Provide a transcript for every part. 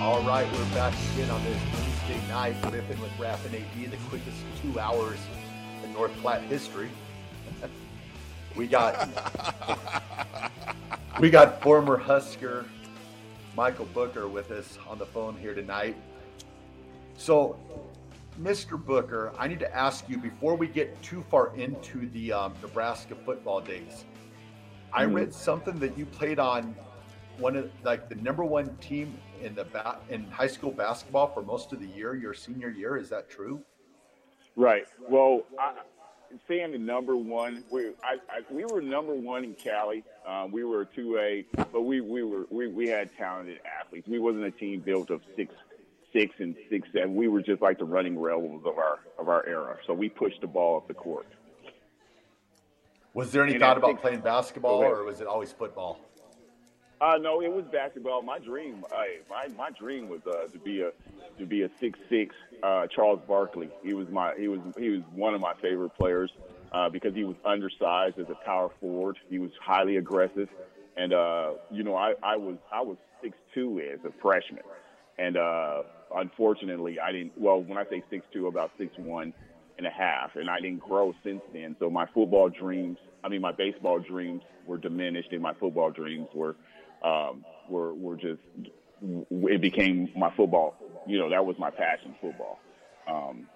All right, we're back again on this Wednesday night, ripping with Raf and AD, the quickest two hours in North Platte history. we got we got former Husker Michael Booker with us on the phone here tonight. So, Mr. Booker, I need to ask you before we get too far into the um, Nebraska football days. I read something that you played on one of like the number one team in the ba- in high school basketball for most of the year, your senior year. Is that true? Right. Well, I, saying the number one, we I, I, we were number one in Cali. Um, we were two A, but we we were we, we had talented athletes. We wasn't a team built of six six and six seven. We were just like the running rebels of our of our era. So we pushed the ball up the court. Was there any And thought about think- playing basketball, or was it always football? Uh, no, it was basketball. My dream, my my dream was uh, to be a to be a six six uh, Charles Barkley. He was my he was he was one of my favorite players uh, because he was undersized as a power forward. He was highly aggressive, and uh, you know I, I was I was six two as a freshman, and uh, unfortunately I didn't. Well, when I say six two, about six one and a half, and I didn't grow since then. So my football dreams, I mean my baseball dreams, were diminished, and my football dreams were um, were were just it became my football. You know, that was my passion, football. Um,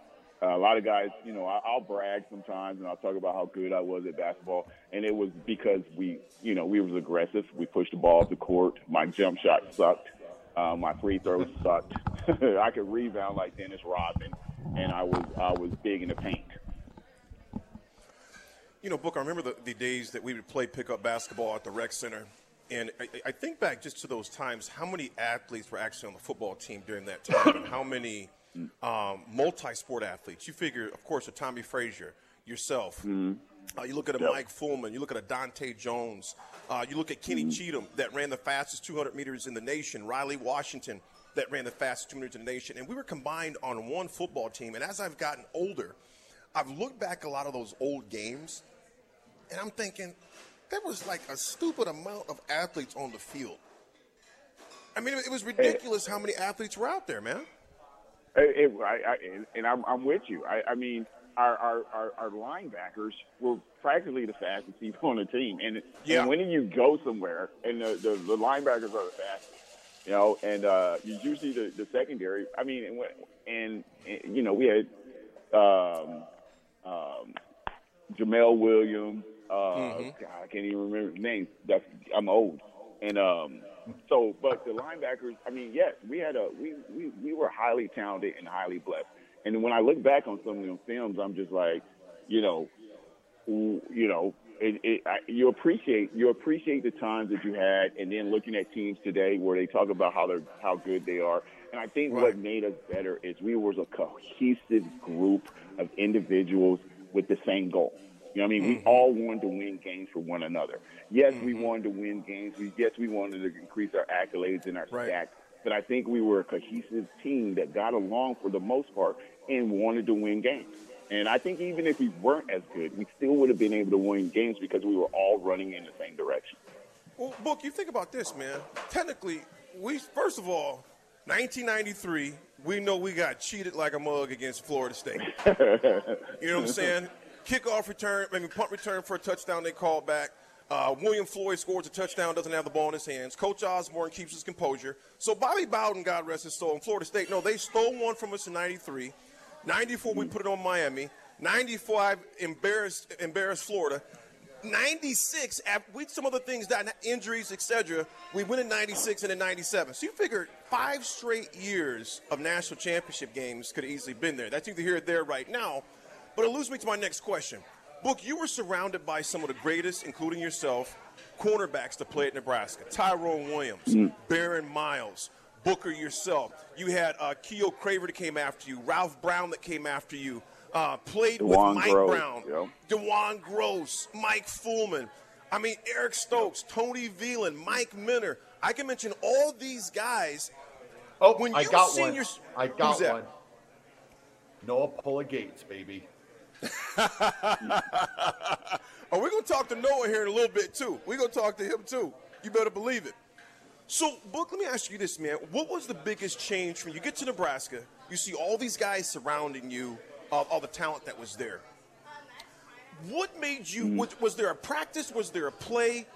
a lot of guys, you know, I, I'll brag sometimes and I'll talk about how good I was at basketball, and it was because we, you know, we was aggressive. We pushed the ball the court. My jump shot sucked. Uh, my free throws sucked. I could rebound like Dennis Rodman, and I was I was big in the paint. You know, Book, I remember the, the days that we would play pickup basketball at the rec center. And I, I think back just to those times, how many athletes were actually on the football team during that time, and how many um, multi-sport athletes. You figure, of course, a Tommie Frazier, yourself. Uh, you look at a Yep. Mike Fullman. You look at a Dante Jones. Uh, you look at Kenny Cheatham that ran the fastest 200 meters in the nation. Riley Washington that ran the fastest 200 meters in the nation. And we were combined on one football team. And as I've gotten older, I've looked back a lot of those old games, and I'm thinking there was like a stupid amount of athletes on the field. I mean, it was ridiculous how many athletes were out there, man. It, it, I, I, and I'm, I'm with you. I, I mean, our, our, our, our linebackers were practically the fastest people on the team. And, Yeah. and when you go somewhere, and the, the, the linebackers are the fastest, you know, and uh, you usually the, the secondary. I mean, and, and, and you know, we had um, um, Jamel Williams. Uh, God, I can't even remember his name. That's I'm old. And um, so, but the linebackers. I mean, yes, we had a we, we we were highly talented and highly blessed. And when I look back on some of them films, I'm just like, you know, you know, it, it, I, you appreciate you appreciate the times that you had, and then looking at teams today where they talk about how they're how good they are. And I think what made us better is we was a cohesive group of individuals with the same goal. You know what I mean? We mm-hmm. all wanted to win games for one another. Yes, we mm-hmm. wanted to win games. We, yes, we wanted to increase our accolades and our Right. stats. But I think we were a cohesive team that got along for the most part and wanted to win games. And I think even if we weren't as good, we still would have been able to win games because we were all running in the same direction. Well, Book, you think about this, man. Technically, we first of all, 1993, we know we got cheated like a mug against Florida State. you know what I'm saying? Kickoff return, maybe punt return for a touchdown they call back. Uh, William Floyd scores a touchdown, doesn't have the ball in his hands. Coach Osborne keeps his composure. So Bobby Bowden, God rest his soul, in Florida State, no, they stole one from us in '93. 94, we put it on Miami. 95, embarrassed, embarrassed Florida. 96, with some other things, that injuries, etc. We win in 96 and in 97. So you figure five straight years of national championship games could have easily been there. That's either here or there right now. But it leads me to my next question. Book, you were surrounded by some of the greatest, including yourself, cornerbacks to play at Nebraska. Tyrone Williams, mm. Barron Miles, Booker yourself. You had uh, Keyuo Craver that came after you, Ralph Brown that came after you, uh, played Dewan with Mike Gross, Brown, yep. Dewan Gross, Mike Fullman. I mean, Eric Stokes, Tony Veland, Mike Minter. I can mention all these guys. Oh, when I got one. Your, I got one. Noah Pula Gates, baby. oh, we're going to talk to Noah here in a little bit, too. We're going to talk to him, too. You better believe it. So, Book, let me ask you this, man. What was the biggest change when you get to Nebraska? You see all these guys surrounding you, all, all the talent that was there. What made you? Mm. Was, was, there a practice? Was there a play?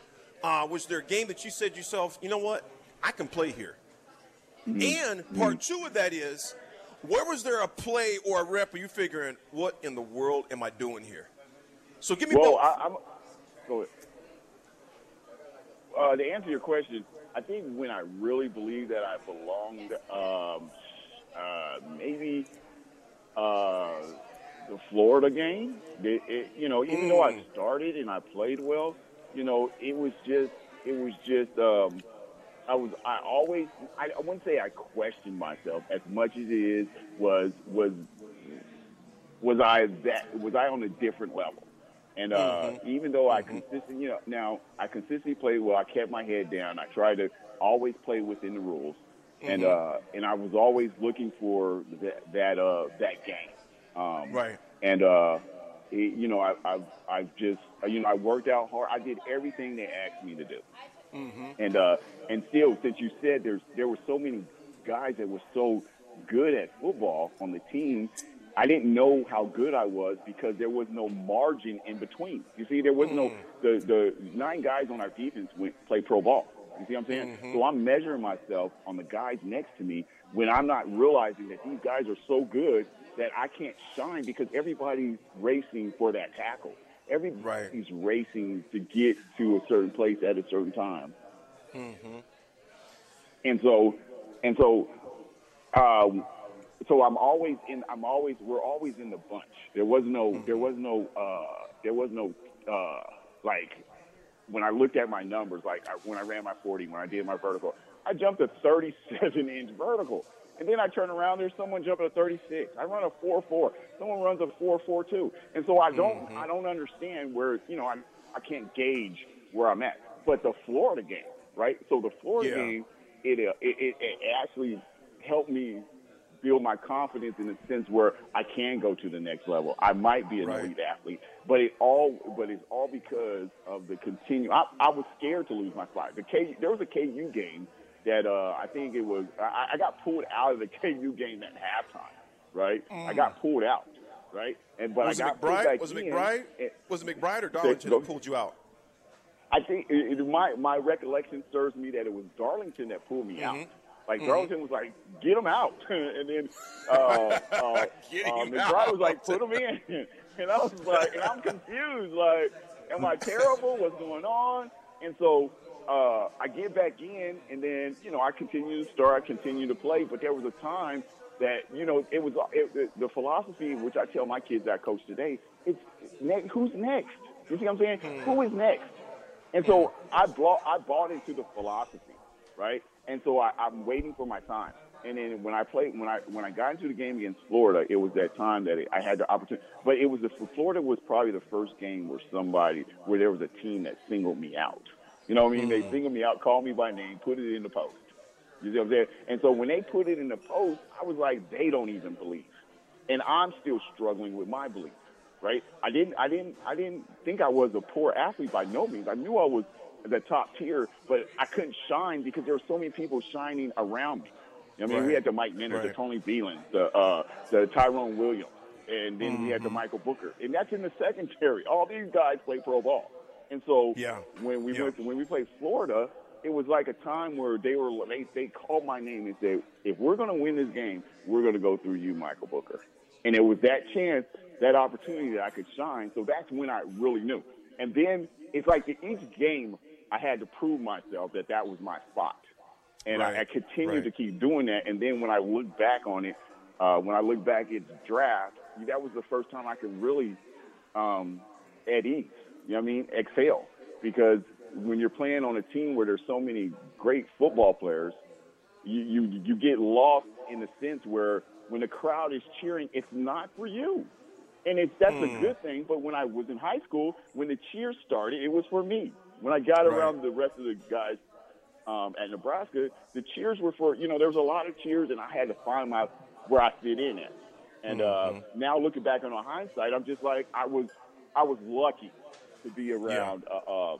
Uh, was there a game that you said yourself, you know what, I can play here? Mm. And part mm. two of that is, where was there a play or a rep? Are you figuring, what in the world am I doing here? So give me well, both. I, am go ahead. Uh, to answer your question, I think when I really believed that I belonged, um, uh, maybe uh, the Florida game. It, it, you know, even mm. though I mm. started and I played well, you know, it was just, it was just. Um, I was, I always, I, I wouldn't say I questioned myself as much as it is was was was I that was I on a different level. And uh, mm-hmm. even though I mm-hmm. consistently, you know, now I consistently played well. I kept my head down. I tried to always play within the rules, mm-hmm. and uh, and I was always looking for that that uh, that game. Um, right. And uh, it, you know, I, I I just you know I worked out hard. I did everything they asked me to do. Mm-hmm. And uh, and still, since you said there's there were so many guys that were so good at football on the team, I didn't know how good I was because there was no margin in between. You see, there was no mm. the the nine guys on our defense went play pro ball. You see what I'm saying? Mm-hmm. So I'm measuring myself on the guys next to me when I'm not realizing that these guys are so good that I can't shine because everybody's racing for that tackle. Everybody's right. racing to get to a certain place at a certain time. Mm-hmm. And so, and so, um, so I'm always in. I'm always. We're always in the bunch. There was no. Mm-hmm. There was no. Uh, there was no. Uh, like when I looked at my numbers, like I, when I ran my 40, when I did my vertical, I jumped a 37 inch vertical. And then I turn around, there's someone jumping a 36. I run a 4-4. Someone runs a 4-4-2. And so I don't, mm-hmm. I don't understand where, you know, I, I can't gauge where I'm at. But the Florida game, right? So the Florida yeah. game, it, uh, it, it, it actually helped me build my confidence in a sense where I can go to the next level. I might be an right. elite athlete, but it all but it's all because of the continue. I, I was scared to lose my spot. The K there was a KU game that uh, I think it was I, I got pulled out of the KU game at halftime. Right, mm. I got pulled out. Right, and but was I got it McBride? was it McBride? And, was it McBride or Darlington that pulled you out? I think it, it, my my recollection serves me that it was Darlington that pulled me mm-hmm. out. Like mm-hmm. Darlington was like, "Get him out," and then uh, uh, uh, McBride was like, "Put him in," and I was like, and I'm confused. Like, am I terrible? What's going on? And so uh, I get back in, and then you know I continue to start, I continue to play. But there was a time that you know it was it, the philosophy which I tell my kids I coach today. It's ne- who's next? You see what I'm saying? Hmm. Who is next? And so I bought I bought into the philosophy, right? And so I, I'm waiting for my time. And then when I played, when I when I got into the game against Florida, it was that time that it, I had the opportunity. But it was the Florida was probably the first game where somebody where there was a team that singled me out. You know what I mean? Mm. They singled me out, called me by name, put it in the post. You see what I'm saying? And so when they put it in the post, I was like, they don't even believe. And I'm still struggling with my belief, right? I didn't, I didn't, I didn't think I was a poor athlete by no means. I knew I was the top tier, but I couldn't shine because there were so many people shining around me. You know I mean, right. we had the Mike Minter, right. the Tony Veland, the uh, the Tyrone Williams, and then mm-hmm. we had the Michael Booker, and that's in the secondary. All these guys play pro ball. And so yeah. when we yeah. went when we played Florida, it was like a time where they were they they called my name and said, if we're going to win this game, we're going to go through you, Michael Booker. And it was that chance, that opportunity that I could shine. So that's when I really knew. And then it's like each game, I had to prove myself that that was my spot. And Right, I, I continued right. to keep doing that. And then when I look back on it, uh, when I look back at the draft, that was the first time I could really um, at ease. You know what I mean? Excel. Because when you're playing on a team where there's so many great football players, you, you you get lost in the sense where when the crowd is cheering, it's not for you. And it's that's a good thing. But when I was in high school, when the cheers started, it was for me. When I got around the rest of the guys um, at Nebraska, the cheers were for you know there was a lot of cheers, and I had to find my where I fit in at. And uh, now looking back on hindsight, I'm just like I was I was lucky to be around uh,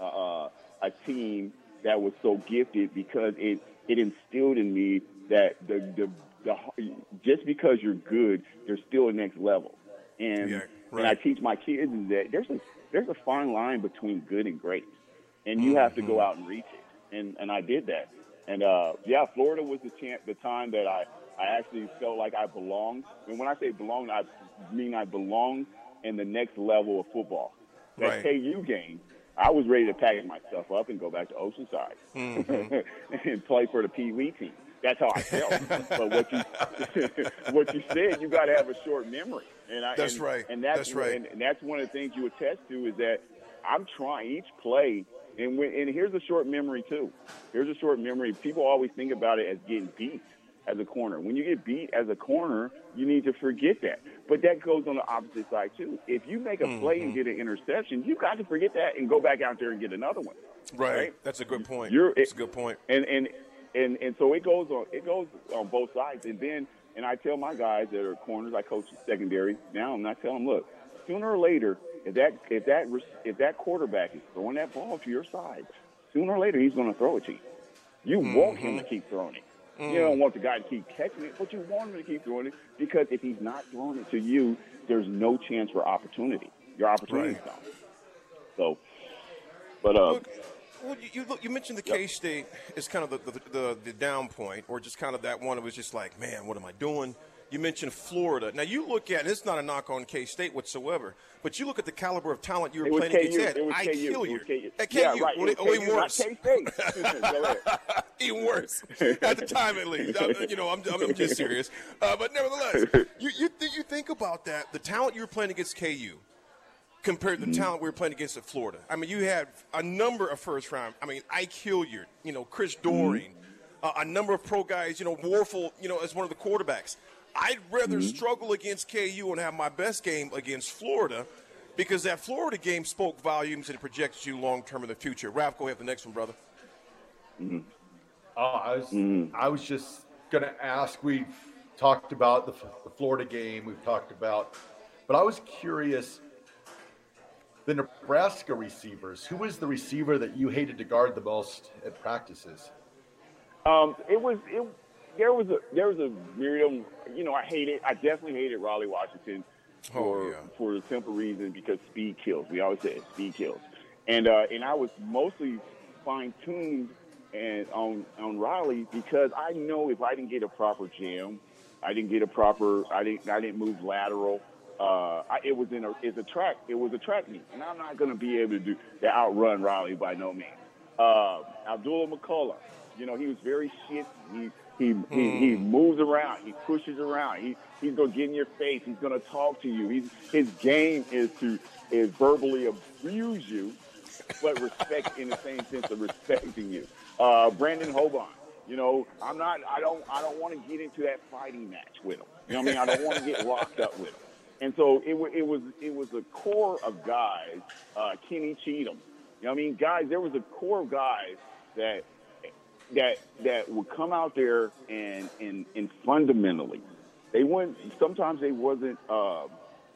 uh, uh, a team that was so gifted because it it instilled in me that the the, the just because you're good, there's still a next level. And Yeah, and I teach my kids is that there's a there's a fine line between good and great, and you have to go out and reach it. And and I did that. And uh, yeah, Florida was the chance, the time that I I actually felt like I belonged. And when I say belonged, I mean I belonged in the next level of football. That Right. KU game, I was ready to pack my stuff up and go back to Oceanside mm-hmm. and play for the Pee Wee team. That's how I felt. but what you what you said, you got to have a short memory. And I, That's and, right. And that's, That's right. And, and that's one of the things you attest to is that I'm trying each play. And when, and here's a short memory too. Here's a short memory. People always think about it as getting beat as a corner. When you get beat as a corner, you need to forget that. But that goes on the opposite side too. If you make a play Mm-hmm. and get an interception, you got to forget that and go back out there and get another one. Right. Right. That's a good point. You're- That's a good point. And and and and so it goes on. It goes on both sides. And then and I tell my guys that are corners, I coach the secondary now, and I tell them, look, sooner or later, if that if that if that quarterback is throwing that ball to your side, sooner or later he's going to throw it to you. You want him to keep throwing it. You don't want the guy to keep catching it, but you want him to keep throwing it because if he's not throwing it to you, there's no chance for opportunity. Your opportunity Right. gone. So, but uh, Look, well, you, you. You mentioned the K State is kind of the, the, the the down point, or just kind of that one. It was just like, man, what am I doing? You mentioned Florida. Now you look at, and it's not a knock on K State whatsoever, but you look at the caliber of talent you were playing KU. against. It was I KU. kill It was KU. At KU, Yeah, right. well, It was even not worse. K-State. Even worse at the time, at least. I- you know, I'm, I'm, just serious. Uh, but nevertheless, you you, th- you think about that. The talent you were playing against KU compared to the talent we were playing against at Florida. I mean, you had a number of first round. I mean, Ike Hilliard, you know, Chris Doering, uh, a number of pro guys. You know, Wuerffel, you know, as one of the quarterbacks. I'd rather mm-hmm. struggle against KU and have my best game against Florida. Because that Florida game spoke volumes and it projects you long term in the future. Ralph, go ahead the next one, brother. Oh, I was mm-hmm. I was just gonna ask. We talked about the, the Florida game. We've talked about, but I was curious. The Nebraska receivers. Who was the receiver that you hated to guard the most at practices? Um, it was it. There was a there was a Miriam. You know, I hated. I definitely hated Raleigh Washington for Oh, yeah. for the simple reason because speed kills. We always say speed kills, and uh, and I was mostly fine tuned and on on Raleigh because I know if I didn't get a proper jam, I didn't get a proper. I didn't I didn't move lateral. Uh, I, it was in a it's a track. It was a track meet, and I'm not going to be able to do to outrun Raleigh by no means. Uh, Abdullah McCullough, you know, he was very shifty. He he, he he moves around. He pushes around. He he's gonna get in your face. He's gonna talk to you. He's his game is to is verbally abuse you, but respect in the same sense of respecting you. Uh, Brandon Hoban, you know, I'm not. I don't. I don't want to get into that fighting match with him. You know what I mean? I don't want to get locked up with him. And so it, it was it was a core of guys, uh, Kenny Cheatham. You know what I mean? Guys, there was a core of guys that that that would come out there and and and fundamentally, they wouldn't. Sometimes they wasn't. Um,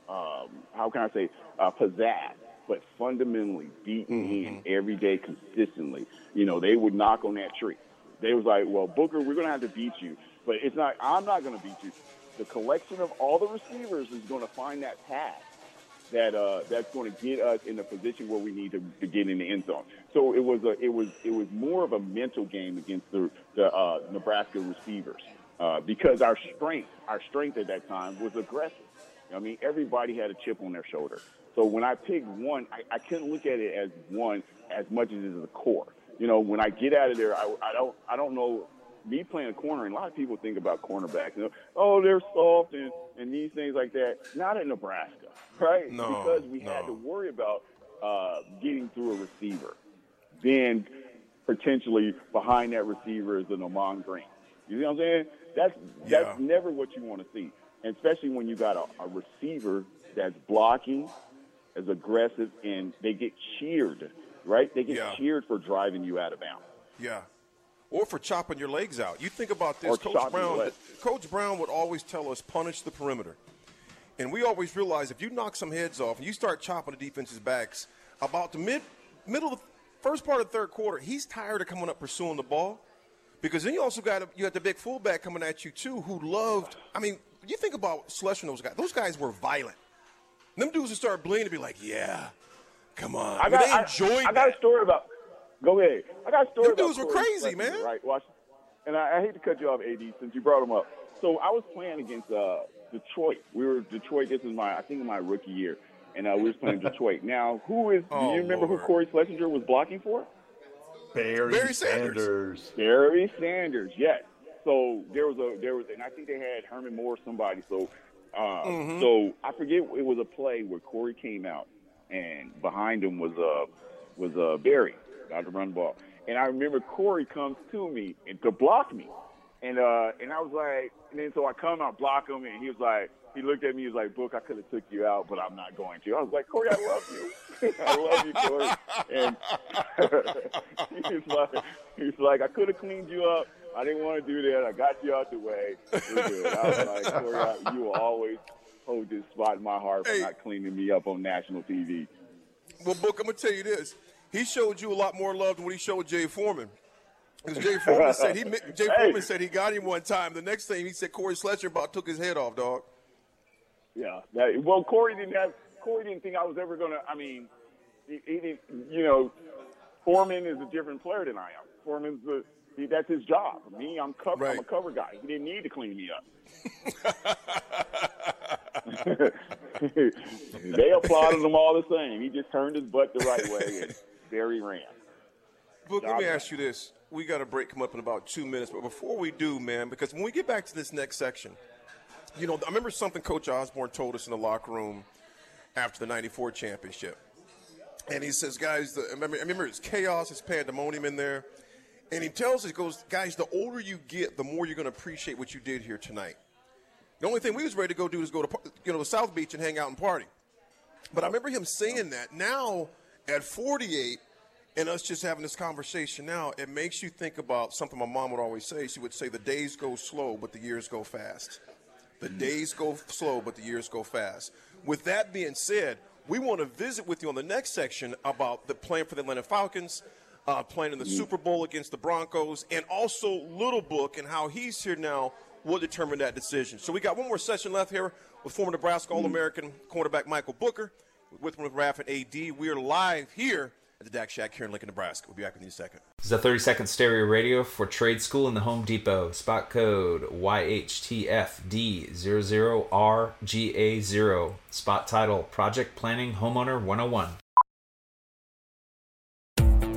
um, how can I say uh, pizzazz, but fundamentally beating in every day consistently. You know, they would knock on that tree. They was like, "Well, Booker, we're gonna have to beat you, but it's not. I'm not gonna beat you. The collection of all the receivers is gonna find that path." That uh, that's going to get us in a position where we need to, to get in the end zone. So it was a it was it was more of a mental game against the the uh, Nebraska receivers uh, because our strength, our strength at that time was aggressive. I mean, everybody had a chip on their shoulder. So when I picked one, I, I couldn't look at it as one as much as it is a core. You know, when I get out of there, I, I don't, I don't know. Me playing a corner, and a lot of people think about cornerbacks. You know, oh, they're soft and, and these things like that. Not in Nebraska, right? No, because we no. had to worry about uh, getting through a receiver. Then potentially behind that receiver is an Ahman Green. You know what I'm saying? That's that's Yeah. never what you want to see, and especially when you got a, a receiver that's blocking, is aggressive, and they get cheered, right? They get Yeah. cheered for driving you out of bounds. Yeah. Or for chopping your legs out. You think about this. Or Coach Brown. Coach Brown would always tell us punish the perimeter. And we always realize if you knock some heads off and you start chopping the defense's backs, about the mid middle of the first part of the third quarter, he's tired of coming up pursuing the ball. Because then you also got a, you had the big fullback coming at you too, who loved. I mean, you think about Slusher and those guys. Those guys were violent. Them dudes would start bleeding and be like, "Yeah, come on." I mean, they enjoyed I, I got a story about. Go ahead. I got a story Them about. dudes were crazy, Schlesinger, man. Right. Watch. And I, I hate to cut you off, AD, since you brought him up. So I was playing against uh, Detroit. We were Detroit. This is my, I think, my rookie year, and uh, we was playing Detroit. Now, who is? Oh, do you remember Lord. who Cory Schlesinger was blocking for? Barry, Barry Sanders. Sanders. Barry Sanders, yes. So there was a there was, and I think they had Herman Moore, or somebody. So, uh, Mm-hmm. so I forget it was a play where Cory came out, and behind him was uh was uh Barry, got to run the ball, and I remember Cory comes to me and to block me, and uh and I was like, and then so I come out block him, and he was like. He looked at me. He was like, "Book, I could have took you out, but I'm not going to." I was like, "Cory, I love you. I love you, Cory." And he's like, he's like, "I could have cleaned you up. I didn't want to do that. I got you out the way. We're good." I was like, "Cory, I- you will always hold this spot in my heart for Hey. not cleaning me up on national TV." Well, Book, I'm gonna tell you this. He showed you a lot more love than what he showed Jay Foreman. Because Jay Foreman said he Jay Hey. Foreman said he got him one time. The next thing he said Cory Sletcher about took his head off, dog. Yeah. That, well, Cory didn't have. Cory didn't think I was ever gonna. I mean, he, he didn't. You know, Foreman is a different player than I am. Foreman's the. He, that's his job. Me, I'm cover. I'm a cover guy. He didn't need to clean me up. they applauded him all the same. He just turned his butt the right way and Barry ran. Book, let me ask you this. We got a break come up in about two minutes, but before we do, man, because when we get back to this next section, you know, I remember something Coach Osborne told us in the locker room after the '94 championship, and he says, "Guys, the, I remember, I remember it's chaos, it's pandemonium in there." And he tells us, he goes, guys, the older you get, the more you're going to appreciate what you did here tonight. The only thing we was ready to go do is go to you know the South Beach and hang out and party. But I remember him saying that. Now at 48, and us just having this conversation now, it makes you think about something my mom would always say. She would say, "The days go slow, but the years go fast." The days go slow, but the years go fast. With that being said, we want to visit with you on the next section about the plan for the Atlanta Falcons, uh, playing in the Super Bowl against the Broncos, and also Little Book and how he's here now will determine that decision. So we got one more session left here with former Nebraska All-American cornerback Michael Booker, with with Raf and AD. We are live here at the Daq Shack here in Lincoln, Nebraska. We'll be back with you in a second. This is a 30 second stereo radio for trade school in the Home Depot. Spot code YHTFD00RGA0. Spot title Project Planning Homeowner 101.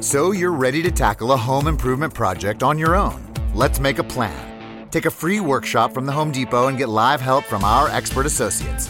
So you're ready to tackle a home improvement project on your own. Let's make a plan. Take a free workshop from the Home Depot and get live help from our expert associates.